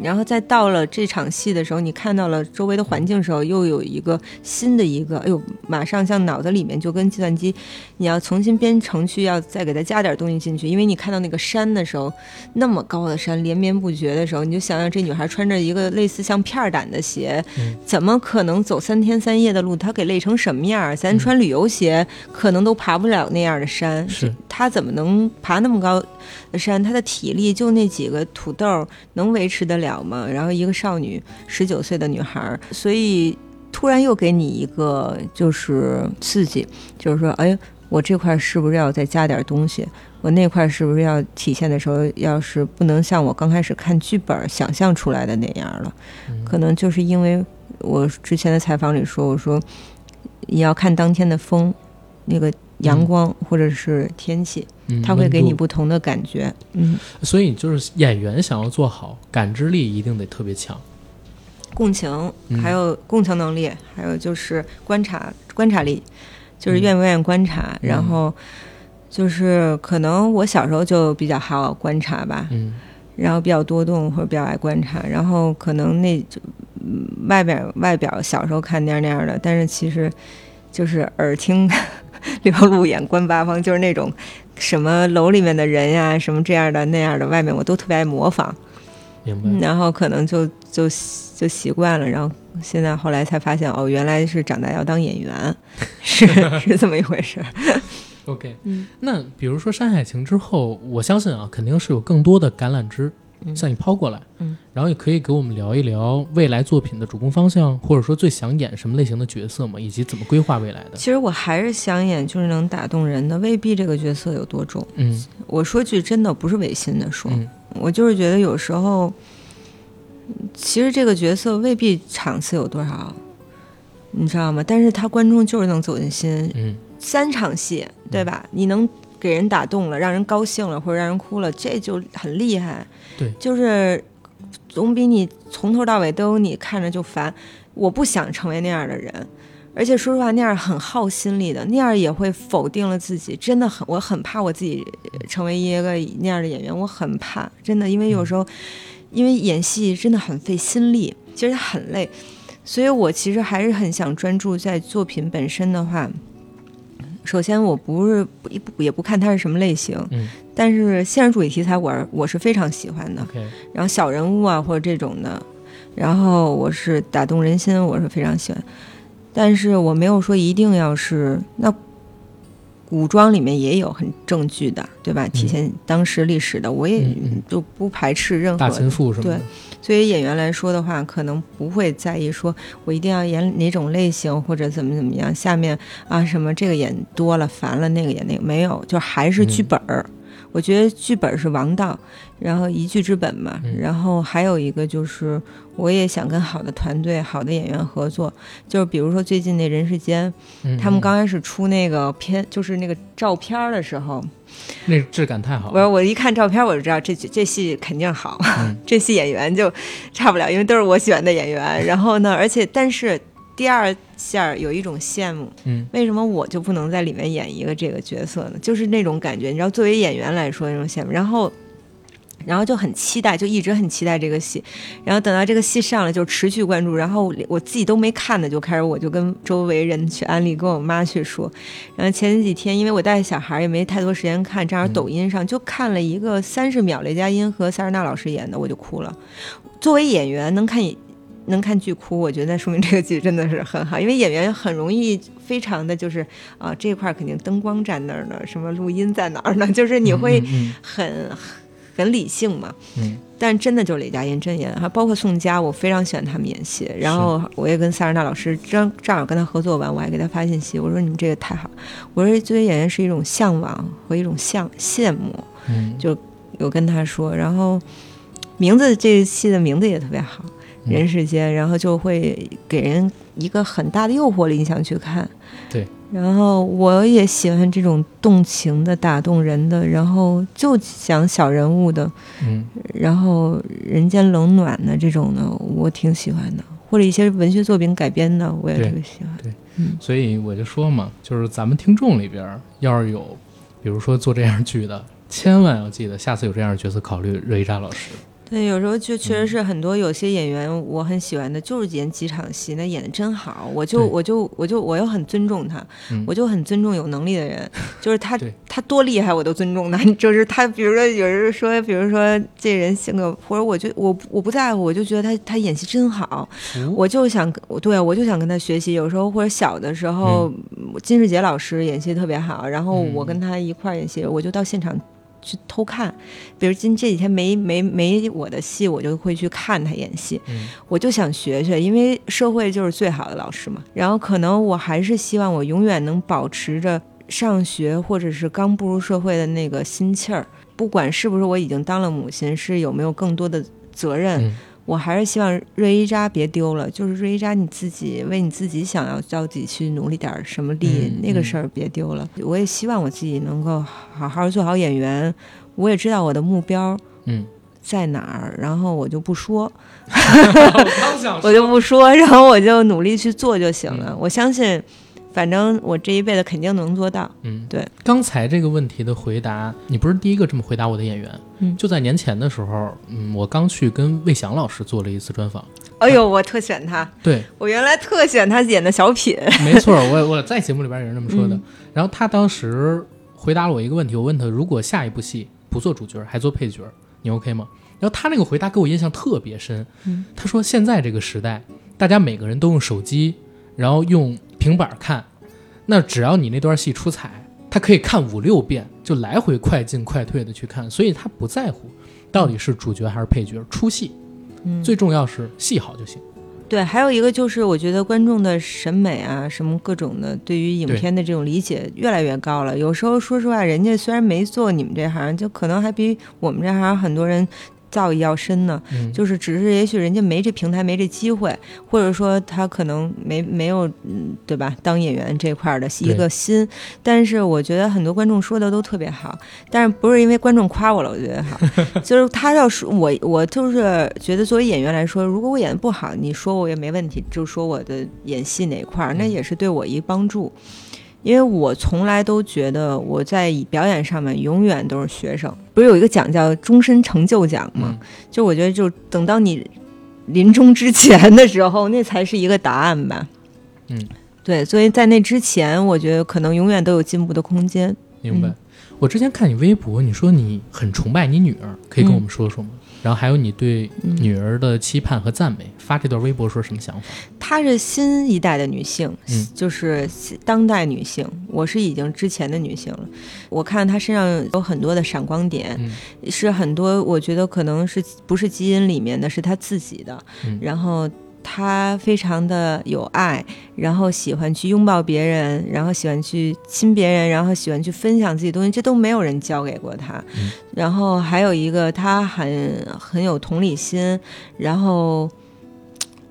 然后再到了这场戏的时候，你看到了周围的环境的时候，又有一个新的一个，哎呦，马上像脑子里面就跟计算机，你要重新编程序，要再给它加点东西进去，因为你看到那个山的时候，那么高的山连绵不绝的时候，你就想想这女孩穿着一个类似像片儿胆的鞋，嗯怎么可能走三天三夜的路？她给累成什么样儿？咱穿旅游鞋可能都爬不了那样的山，是她怎么能爬那么高的山？她的体力就那几个土豆能维持得了吗？然后一个少女，十九岁的女孩儿，所以突然又给你一个就是刺激，就是说，哎，我这块儿是不是要再加点东西？我那块儿是不是要体现的时候，要是不能像我刚开始看剧本想象出来的那样了？嗯可能就是因为我之前的采访里说，我说你要看当天的风，那个阳光或者是天气，嗯它会给你不同的感觉。嗯，所以就是演员想要做好，感知力一定得特别强。共情嗯，还有共情能力，还有就是观察观察力，就是嗯愿不愿意观察。然后就是可能我小时候就比较好观察吧，嗯然后比较多动或者比较爱观察，然后可能那就嗯外边外表小时候看那样那样的，但是其实就是耳听六路眼观八方，就是那种什么楼里面的人呀，什么这样的那样的，外面我都特别爱模仿，明白。嗯然后可能就就就习惯了，然后现在后来才发现哦，原来是长大要当演员，是是这么一回事。OK，嗯那比如说《山海情》之后，我相信啊，肯定是有更多的橄榄枝嗯向你抛过来，嗯，然后也可以给我们聊一聊未来作品的主攻方向，或者说最想演什么类型的角色嘛，以及怎么规划未来的。其实我还是想演就是能打动人的，未必这个角色有多重。嗯我说句真的，不是违心的说，嗯我就是觉得有时候，其实这个角色未必场次有多少，你知道吗？但是他观众就是能走进心，嗯三场戏，对吧？你能给人打动了，让人高兴了，或者让人哭了，这就很厉害。对，就是总比你从头到尾都有你看着就烦。我不想成为那样的人，而且说实话，那样很耗心力的，那样也会否定了自己。真的很，我很怕我自己成为一个那样的演员，我很怕，真的，因为有时候，因为演戏真的很费心力，其实很累，所以我其实还是很想专注在作品本身的话。首先，我不是不也不看它是什么类型，嗯，但是现实主义题材，我我是非常喜欢的。然后小人物啊，或者这种的，然后我是打动人心，我是非常喜欢。但是我没有说一定要是那古装里面也有很正剧的，对吧？体现当时历史的，我也就不排斥任大何秦赋什么的，所以演员来说的话，可能不会在意说我一定要演哪种类型或者怎么怎么样。下面啊什么这个演多了烦了，那个演那个没有，就还是剧本儿。我觉得剧本是王道，然后一剧之本嘛。嗯然后还有一个就是，我也想跟好的团队、好的演员合作。就是比如说最近那《人世间》，嗯他们嗯刚开始出那个片，就是那个照片的时候，那质感太好我了，我一看照片我就知道这这戏肯定好，嗯 这戏演员就差不了，因为都是我喜欢的演员。然后呢，而且但是第二下有一种羡慕，嗯为什么我就不能在里面演一个这个角色呢？就是那种感觉，你知道，作为演员来说那种羡慕，然后。然后就很期待，就一直很期待这个戏，然后等到这个戏上了就持续关注，然后我自己都没看的就开始，我就跟周围人去安利，跟我妈去说。然后前几天因为我带小孩也没太多时间看，正好抖音上就看了一个三十秒雷佳音和塞尔娜老师演的，我就哭了。作为演员能看能看剧哭，我觉得说明这个剧真的是很好，因为演员很容易非常的就是啊、这块儿肯定灯光在那儿呢，什么录音在哪儿呢，就是你会嗯很、很理性嘛。嗯但真的就雷佳音真演，还包括宋佳，我非常喜欢他们演戏。然后我也跟塞尔纳老师正正好跟他合作完，我还给他发信息，我说你们这个太好，我说作为演员是一种向往和一种向羡慕，嗯就有跟他说。然后名字这个戏的名字也特别好，嗯人世间，然后就会给人一个很大的诱惑力，你想去看。对。然后我也喜欢这种动情的、打动人的，然后就讲小人物的，嗯然后人间冷暖的这种的，我挺喜欢的。或者一些文学作品改编的，我也特别喜欢。对所以我就说嘛，就是咱们听众里边要是有，比如说做这样剧的，千万要记得下次有这样的角色，考虑热依扎老师。对，有时候就确嗯。实是很多有些演员我很喜欢的，就是演几场戏，那演的真好，我就我就我就我又很尊重他，嗯。我就很尊重有能力的人，就是他他多厉害我都尊重他，就是他，比如说有人说，比如说这人性格，或者我就我我不在乎，我就觉得他他演戏真好，服。我就想我对我就想跟他学习，有时候或者小的时候，金世杰老师演戏特别好，然后嗯。我跟他一块儿演戏，我就到现场。去偷看，比如今这几天没没没我的戏，我就会去看他演戏，嗯。我就想学学，因为社会就是最好的老师嘛。然后可能我还是希望我永远能保持着上学或者是刚步入社会的那个心气儿，不管是不是我已经当了母亲，是有没有更多的责任，嗯我还是希望瑞伊扎别丢了。就是瑞伊扎你自己为你自己想要着急去努力点儿什么力，嗯那个事儿别丢了。我也希望我自己能够好好做好演员，我也知道我的目标嗯，在哪儿，然后我就不说。我就不说，然后我就努力去做就行了。嗯我相信，反正我这一辈子肯定能做到。嗯，对。刚才这个问题的回答，你不是第一个这么回答我的演员。嗯就在年前的时候，嗯，我刚去跟魏翔老师做了一次专访。哎呦，我特选他，对，我原来特选他演的小品。没错，我我在节目里边也是这么说的。嗯然后他当时回答了我一个问题，我问他，如果下一部戏不做主角，还做配角，你 OK 吗？然后他那个回答给我印象特别深。嗯他说，现在这个时代，大家每个人都用手机，然后用平板看，那只要你那段戏出彩，他可以看五六遍，就来回快进快退的去看，所以他不在乎到底是主角还是配角，出戏嗯，最重要是戏好就行。对，还有一个就是，我觉得观众的审美啊，什么各种的，对于影片的这种理解越来越高了。有时候说实话，人家虽然没做你们这行，就可能还比我们这行很多人造诣要深呢？嗯，就是只是也许人家没这平台，没这机会，或者说他可能没没有，嗯，对吧？当演员这块儿的一个心，但是我觉得很多观众说的都特别好，但是不是因为观众夸我了，我觉得好，就是他要说我我就是觉得作为演员来说，如果我演的不好，你说我也没问题，就说我的演戏哪块儿，那也是对我一帮助。因为我从来都觉得我在表演上面永远都是学生，不是有一个奖叫终身成就奖吗？就我觉得，就等到你临终之前的时候，那才是一个答案吧。嗯，对，所以在那之前，我觉得可能永远都有进步的空间。明白。我之前看你微博，你说你很崇拜你女儿，可以跟我们说说吗？然后还有你对女儿的期盼和赞美，发这段微博说什么想法？她是新一代的女性，嗯，就是当代女性。我是已经之前的女性了。我看她身上有很多的闪光点，是很多我觉得可能是不是基因里面的，是她自己的。然后。他非常的有爱，然后喜欢去拥抱别人，然后喜欢去亲别人，然后喜欢去分享自己东西，这都没有人教给过他。然后还有一个，他很很有同理心，然后，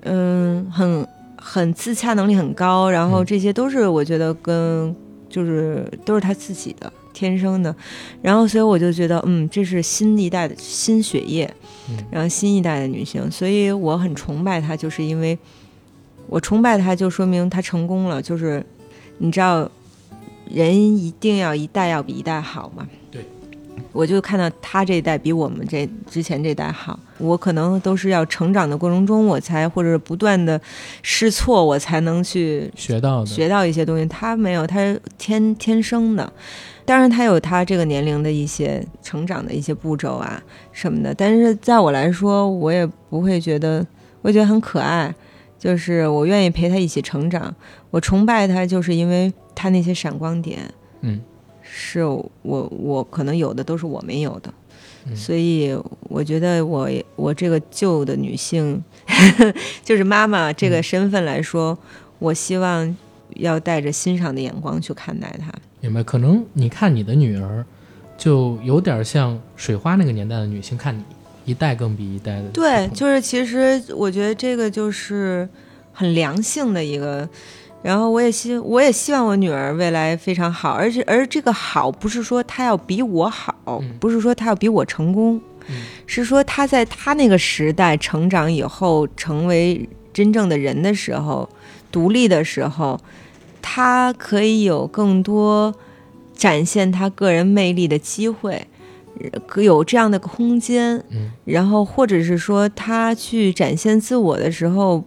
嗯，很很自洽能力很高，然后这些都是我觉得跟就是都是他自己的。天生的，然后所以我就觉得，嗯，这是新一代的新血液，然后新一代的女性，所以我很崇拜她，就是因为我崇拜她，就说明她成功了。就是你知道，人一定要一代要比一代好嘛。对，我就看到她这一代比我们这之前这代好。我可能都是要成长的过程中，我才或者不断的试错，我才能去学到学到一些东西。她没有，她天天生的。当然，他有他这个年龄的一些成长的一些步骤啊什么的，但是在我来说，我也不会觉得，我觉得很可爱，就是我愿意陪他一起成长。我崇拜他，就是因为他那些闪光点，嗯，是我我可能有的都是我没有的，所以我觉得我我这个旧的女性，就是妈妈这个身份来说，我希望要带着欣赏的眼光去看待她。明白，可能你看你的女儿，就有点像水花那个年代的女性看你，一代更比一代的。对，就是其实我觉得这个就是很良性的一个，然后我也希我也希望我女儿未来非常好，而且而这个好不是说她要比我好，不是说她要比我成功，是说她在她那个时代成长以后，成为真正的人的时候，独立的时候。他可以有更多展现他个人魅力的机会，有这样的空间。嗯，然后或者是说他去展现自我的时候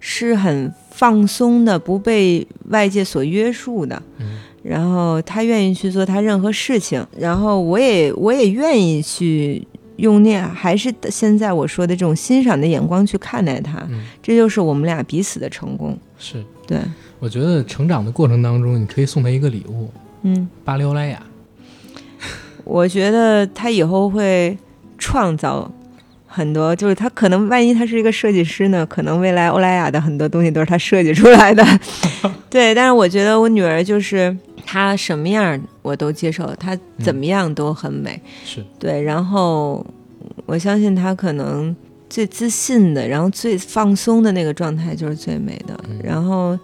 是很放松的，不被外界所约束的。嗯，然后他愿意去做他任何事情，然后我也我也愿意去用那还是现在我说的这种欣赏的眼光去看待他。嗯，这就是我们俩彼此的成功。是对。我觉得成长的过程当中，你可以送他一个礼物，嗯，巴黎欧莱雅。我觉得他以后会创造很多，就是他可能万一他是一个设计师呢，可能未来欧莱雅的很多东西都是他设计出来的。对，但是我觉得我女儿就是她什么样我都接受，她怎么样都很美。是对，然后我相信她可能最自信的，然后最放松的那个状态就是最美的，然后。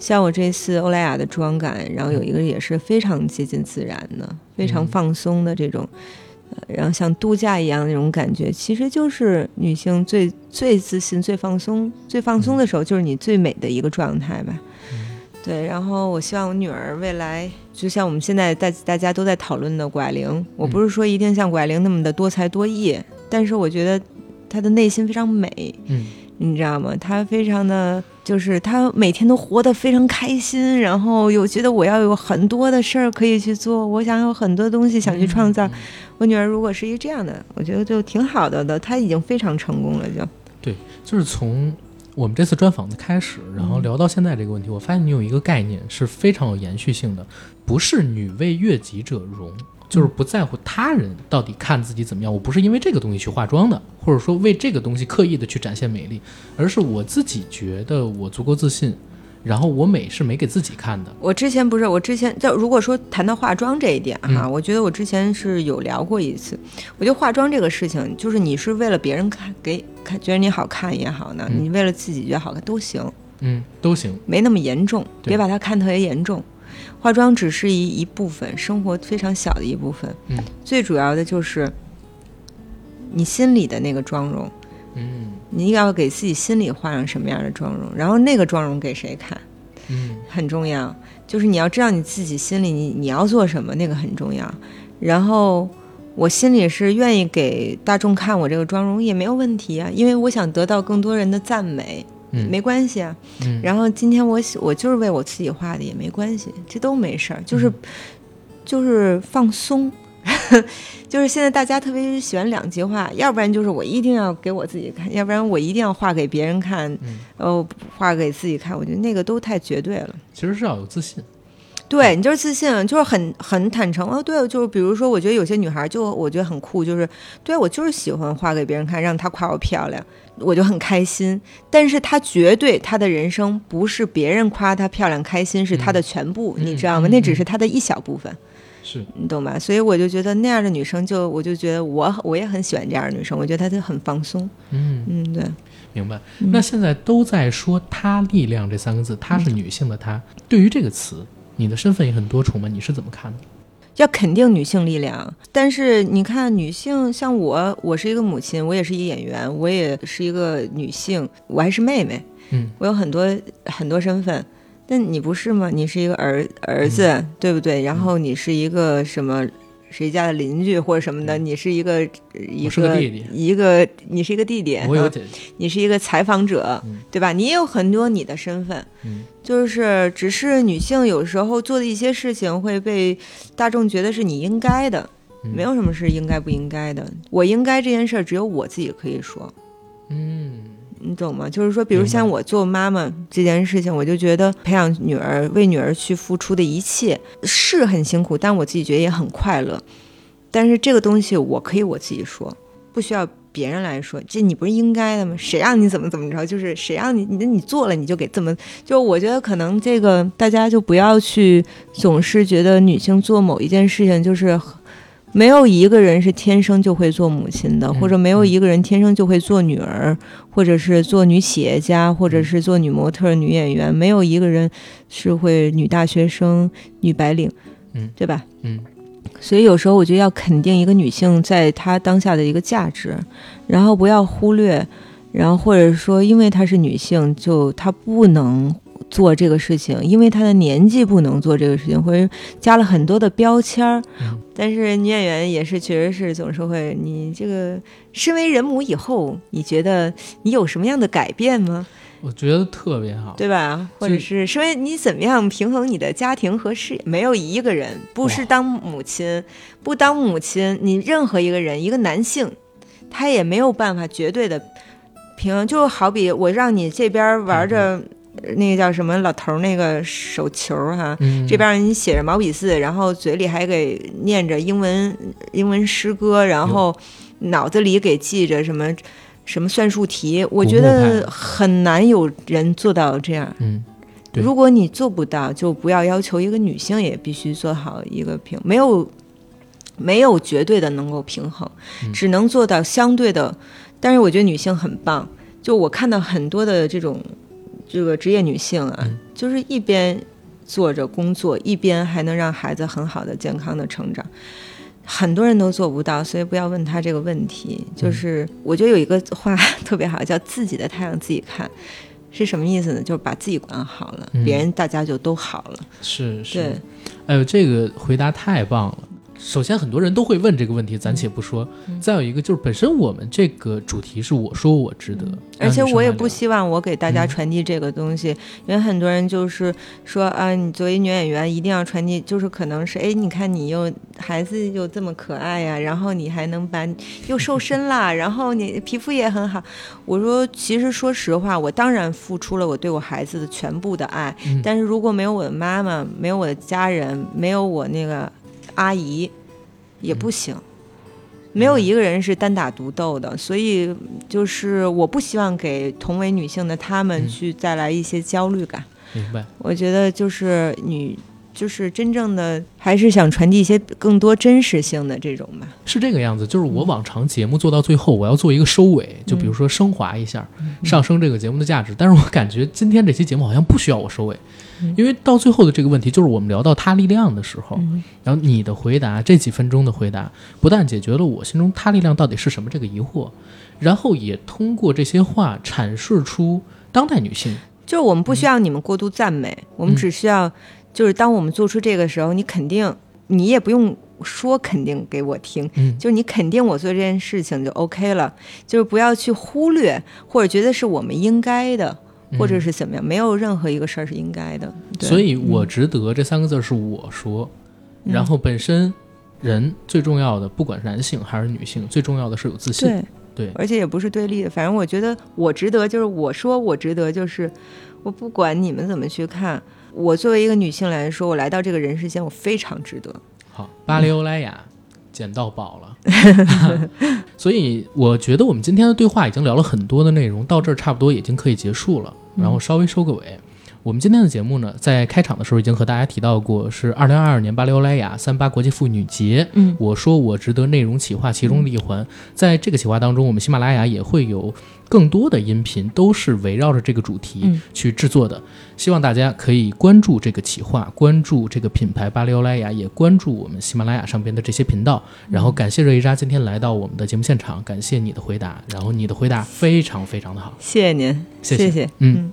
像我这次欧莱雅的妆感，然后有一个也是非常接近自然的，非常放松的这种，然后像度假一样那种感觉，其实就是女性最最自信、最放松、最放松的时候，就是你最美的一个状态吧。对，然后我希望我女儿未来，就像我们现在大大家都在讨论的谷爱凌，我不是说一定像谷爱凌那么的多才多艺，但是我觉得她的内心非常美。嗯。你知道吗？她非常的，就是他每天都活得非常开心，然后又觉得我要有很多的事儿可以去做，我想有很多东西想去创造。我女儿如果是一个这样的，我觉得就挺好的的。她已经非常成功了，就对，就是从我们这次专访的开始，然后聊到现在这个问题，我发现你有一个概念是非常有延续性的，不是女为悦己者容。就是不在乎他人到底看自己怎么样，我不是因为这个东西去化妆的，或者说为这个东西刻意的去展现美丽，而是我自己觉得我足够自信，然后我美是美给自己看的。我之前不是，我之前就如果说谈到化妆这一点哈，嗯我觉得我之前是有聊过一次。我觉得化妆这个事情，就是你是为了别人看给看觉得你好看也好呢，嗯你为了自己觉得好看都行，嗯，都行。没那么严重，别把它看特别严重。化妆只是一一部分，生活非常小的一部分。嗯，最主要的就是你心里的那个妆容，嗯你要给自己心里画上什么样的妆容，然后那个妆容给谁看。嗯很重要，就是你要知道你自己心里你你要做什么，那个很重要。然后我心里是愿意给大众看我这个妆容也没有问题啊，因为我想得到更多人的赞美，嗯，没关系啊。嗯，然后今天我喜我就是为我自己画的也没关系，这都没事儿，就是、嗯就是放松。就是现在大家特别喜欢两极化，要不然就是我一定要给我自己看，要不然我一定要画给别人看，嗯哦，画给自己看，我觉得那个都太绝对了。其实是要有自信。对你就是自信，就是很很坦诚哦。对，就是比如说，我觉得有些女孩就我觉得很酷，就是对我就是喜欢画给别人看，让她夸我漂亮，我就很开心。但是她绝对她的人生不是别人夸她漂亮开心是她的全部，嗯你知道吗？嗯那只是她的一小部分，是，你懂吧？所以我就觉得那样的女生就，我就觉得我我也很喜欢这样的女生，我觉得她就很放松。嗯，嗯，对。明白。嗯那现在都在说“她力量”这三个字，她是女性的她。对于这个词，你的身份也很多重嘛？你是怎么看的？要肯定女性力量，但是你看，女性像我，我是一个母亲，我也是一个演员，我也是一个女性，我还是妹妹，嗯我有很多很多身份。但你不是吗？你是一个儿儿子，嗯对不对？然后你是一个什么谁家的邻居或者什么的？嗯你是一个一个一个你是一个弟弟，嗯我有姐姐。你是一个采访者，嗯对吧？你也有很多你的身份，嗯就是只是女性有时候做的一些事情会被大众觉得是你应该的，嗯没有什么是应该不应该的。我应该这件事儿只有我自己可以说，嗯你懂吗？就是说，比如像我做妈妈这件事情，我就觉得培养女儿、为女儿去付出的一切是很辛苦，但我自己觉得也很快乐。但是这个东西我可以我自己说，不需要别人来说。这你不是应该的吗？谁让你怎么怎么着？就是谁让你你你做了你就给这么。就我觉得可能这个大家就不要去总是觉得女性做某一件事情就是。没有一个人是天生就会做母亲的，嗯或者没有一个人天生就会做女儿，或者是做女企业家，或者是做女模特、女演员，没有一个人是会女大学生、女白领，嗯，对吧？嗯所以有时候我觉得要肯定一个女性在她当下的一个价值，然后不要忽略，然后或者说因为她是女性，就她不能做这个事情，因为他的年纪不能做这个事情，或者加了很多的标签儿。嗯但是女演员也是，确实是总是会，你这个身为人母以后，你觉得你有什么样的改变吗？我觉得特别好。对吧？或者是身为你怎么样平衡你的家庭和事业？没有一个人不是当母亲，不当母亲，你任何一个人，一个男性，他也没有办法绝对的平衡。就好比我让你这边玩着呃那个叫什么老头儿那个手球儿哈，嗯，这边人写着毛笔字，然后嘴里还给念着英文英文诗歌，然后脑子里给记着什么什么算术题，我觉得很难有人做到这样。嗯如果你做不到，就不要要求一个女性也必须做好一个平，没有没有绝对的能够平衡，嗯只能做到相对的。但是我觉得女性很棒，就我看到很多的这种这个职业女性啊，嗯就是一边做着工作，一边还能让孩子很好的健康的成长。很多人都做不到，所以不要问他这个问题。嗯就是我觉得有一个话特别好，叫“自己的太阳自己看”，是什么意思呢？就是把自己管好了，嗯别人大家就都好了。是是对，，哎呦，这个回答太棒了。首先，很多人都会问这个问题，暂且不说。嗯再有一个就是，本身我们这个主题是我说我值得，而且我也不希望我给大家嗯传递这个东西，因为很多人就是说啊，你作为女演员一定要传递，就是可能是哎，你看你又孩子又这么可爱呀、然后你还能把又瘦身啦，然后你皮肤也很好。我说，其实说实话，我当然付出了我对我孩子的全部的爱，嗯但是如果没有我的妈妈，没有我的家人，没有我那个阿姨，也不行。没有一个人是单打独斗的，所以就是我不希望给同为女性的她们嗯去带来一些焦虑感。明白。我觉得就是女，就是真正的还是想传递一些更多真实性的这种吧。是这个样子，就是我往常节目做到最后，我要做一个收尾，就比如说升华一下，上升这个节目的价值。但是我感觉今天这期节目好像不需要我收尾，因为到最后的这个问题，就是我们聊到他力量的时候，嗯。然后你的回答这几分钟的回答，不但解决了我心中他力量到底是什么这个疑惑，然后也通过这些话阐释出当代女性就是我们不需要你们过度赞美，我们嗯。只需要，就是当我们做出这个时候，你肯定，你也不用说肯定给我听，嗯就是你肯定我做这件事情就 OK 了，就是不要去忽略或者觉得是我们应该的，或者是怎么样，没有任何一个事儿是应该的。所以我值得这三个字儿是我说，嗯然后本身人最重要的，不管是男性还是女性，最重要的是有自信。对对而且也不是对立的，反正我觉得我值得，就是我说我值得，就是我不管你们怎么去看，我作为一个女性来说，我来到这个人世间，我非常值得。好，巴黎欧莱雅捡到宝了。所以我觉得我们今天的对话已经聊了很多的内容，到这儿差不多已经可以结束了，然后稍微收个尾。我们今天的节目呢，在开场的时候已经和大家提到过，是二零二二年巴黎欧莱雅三八国际妇女节。嗯。我说我值得内容企划其中的一环，在这个企划当中，我们喜马拉雅也会有更多的音频，都是围绕着这个主题嗯。去制作的。希望大家可以关注这个企划，关注这个品牌巴黎欧莱雅，也关注我们喜马拉雅上边的这些频道。然后感谢热依扎今天来到我们的节目现场，感谢你的回答，然后你的回答非常非常的好，谢谢您，谢谢。谢嗯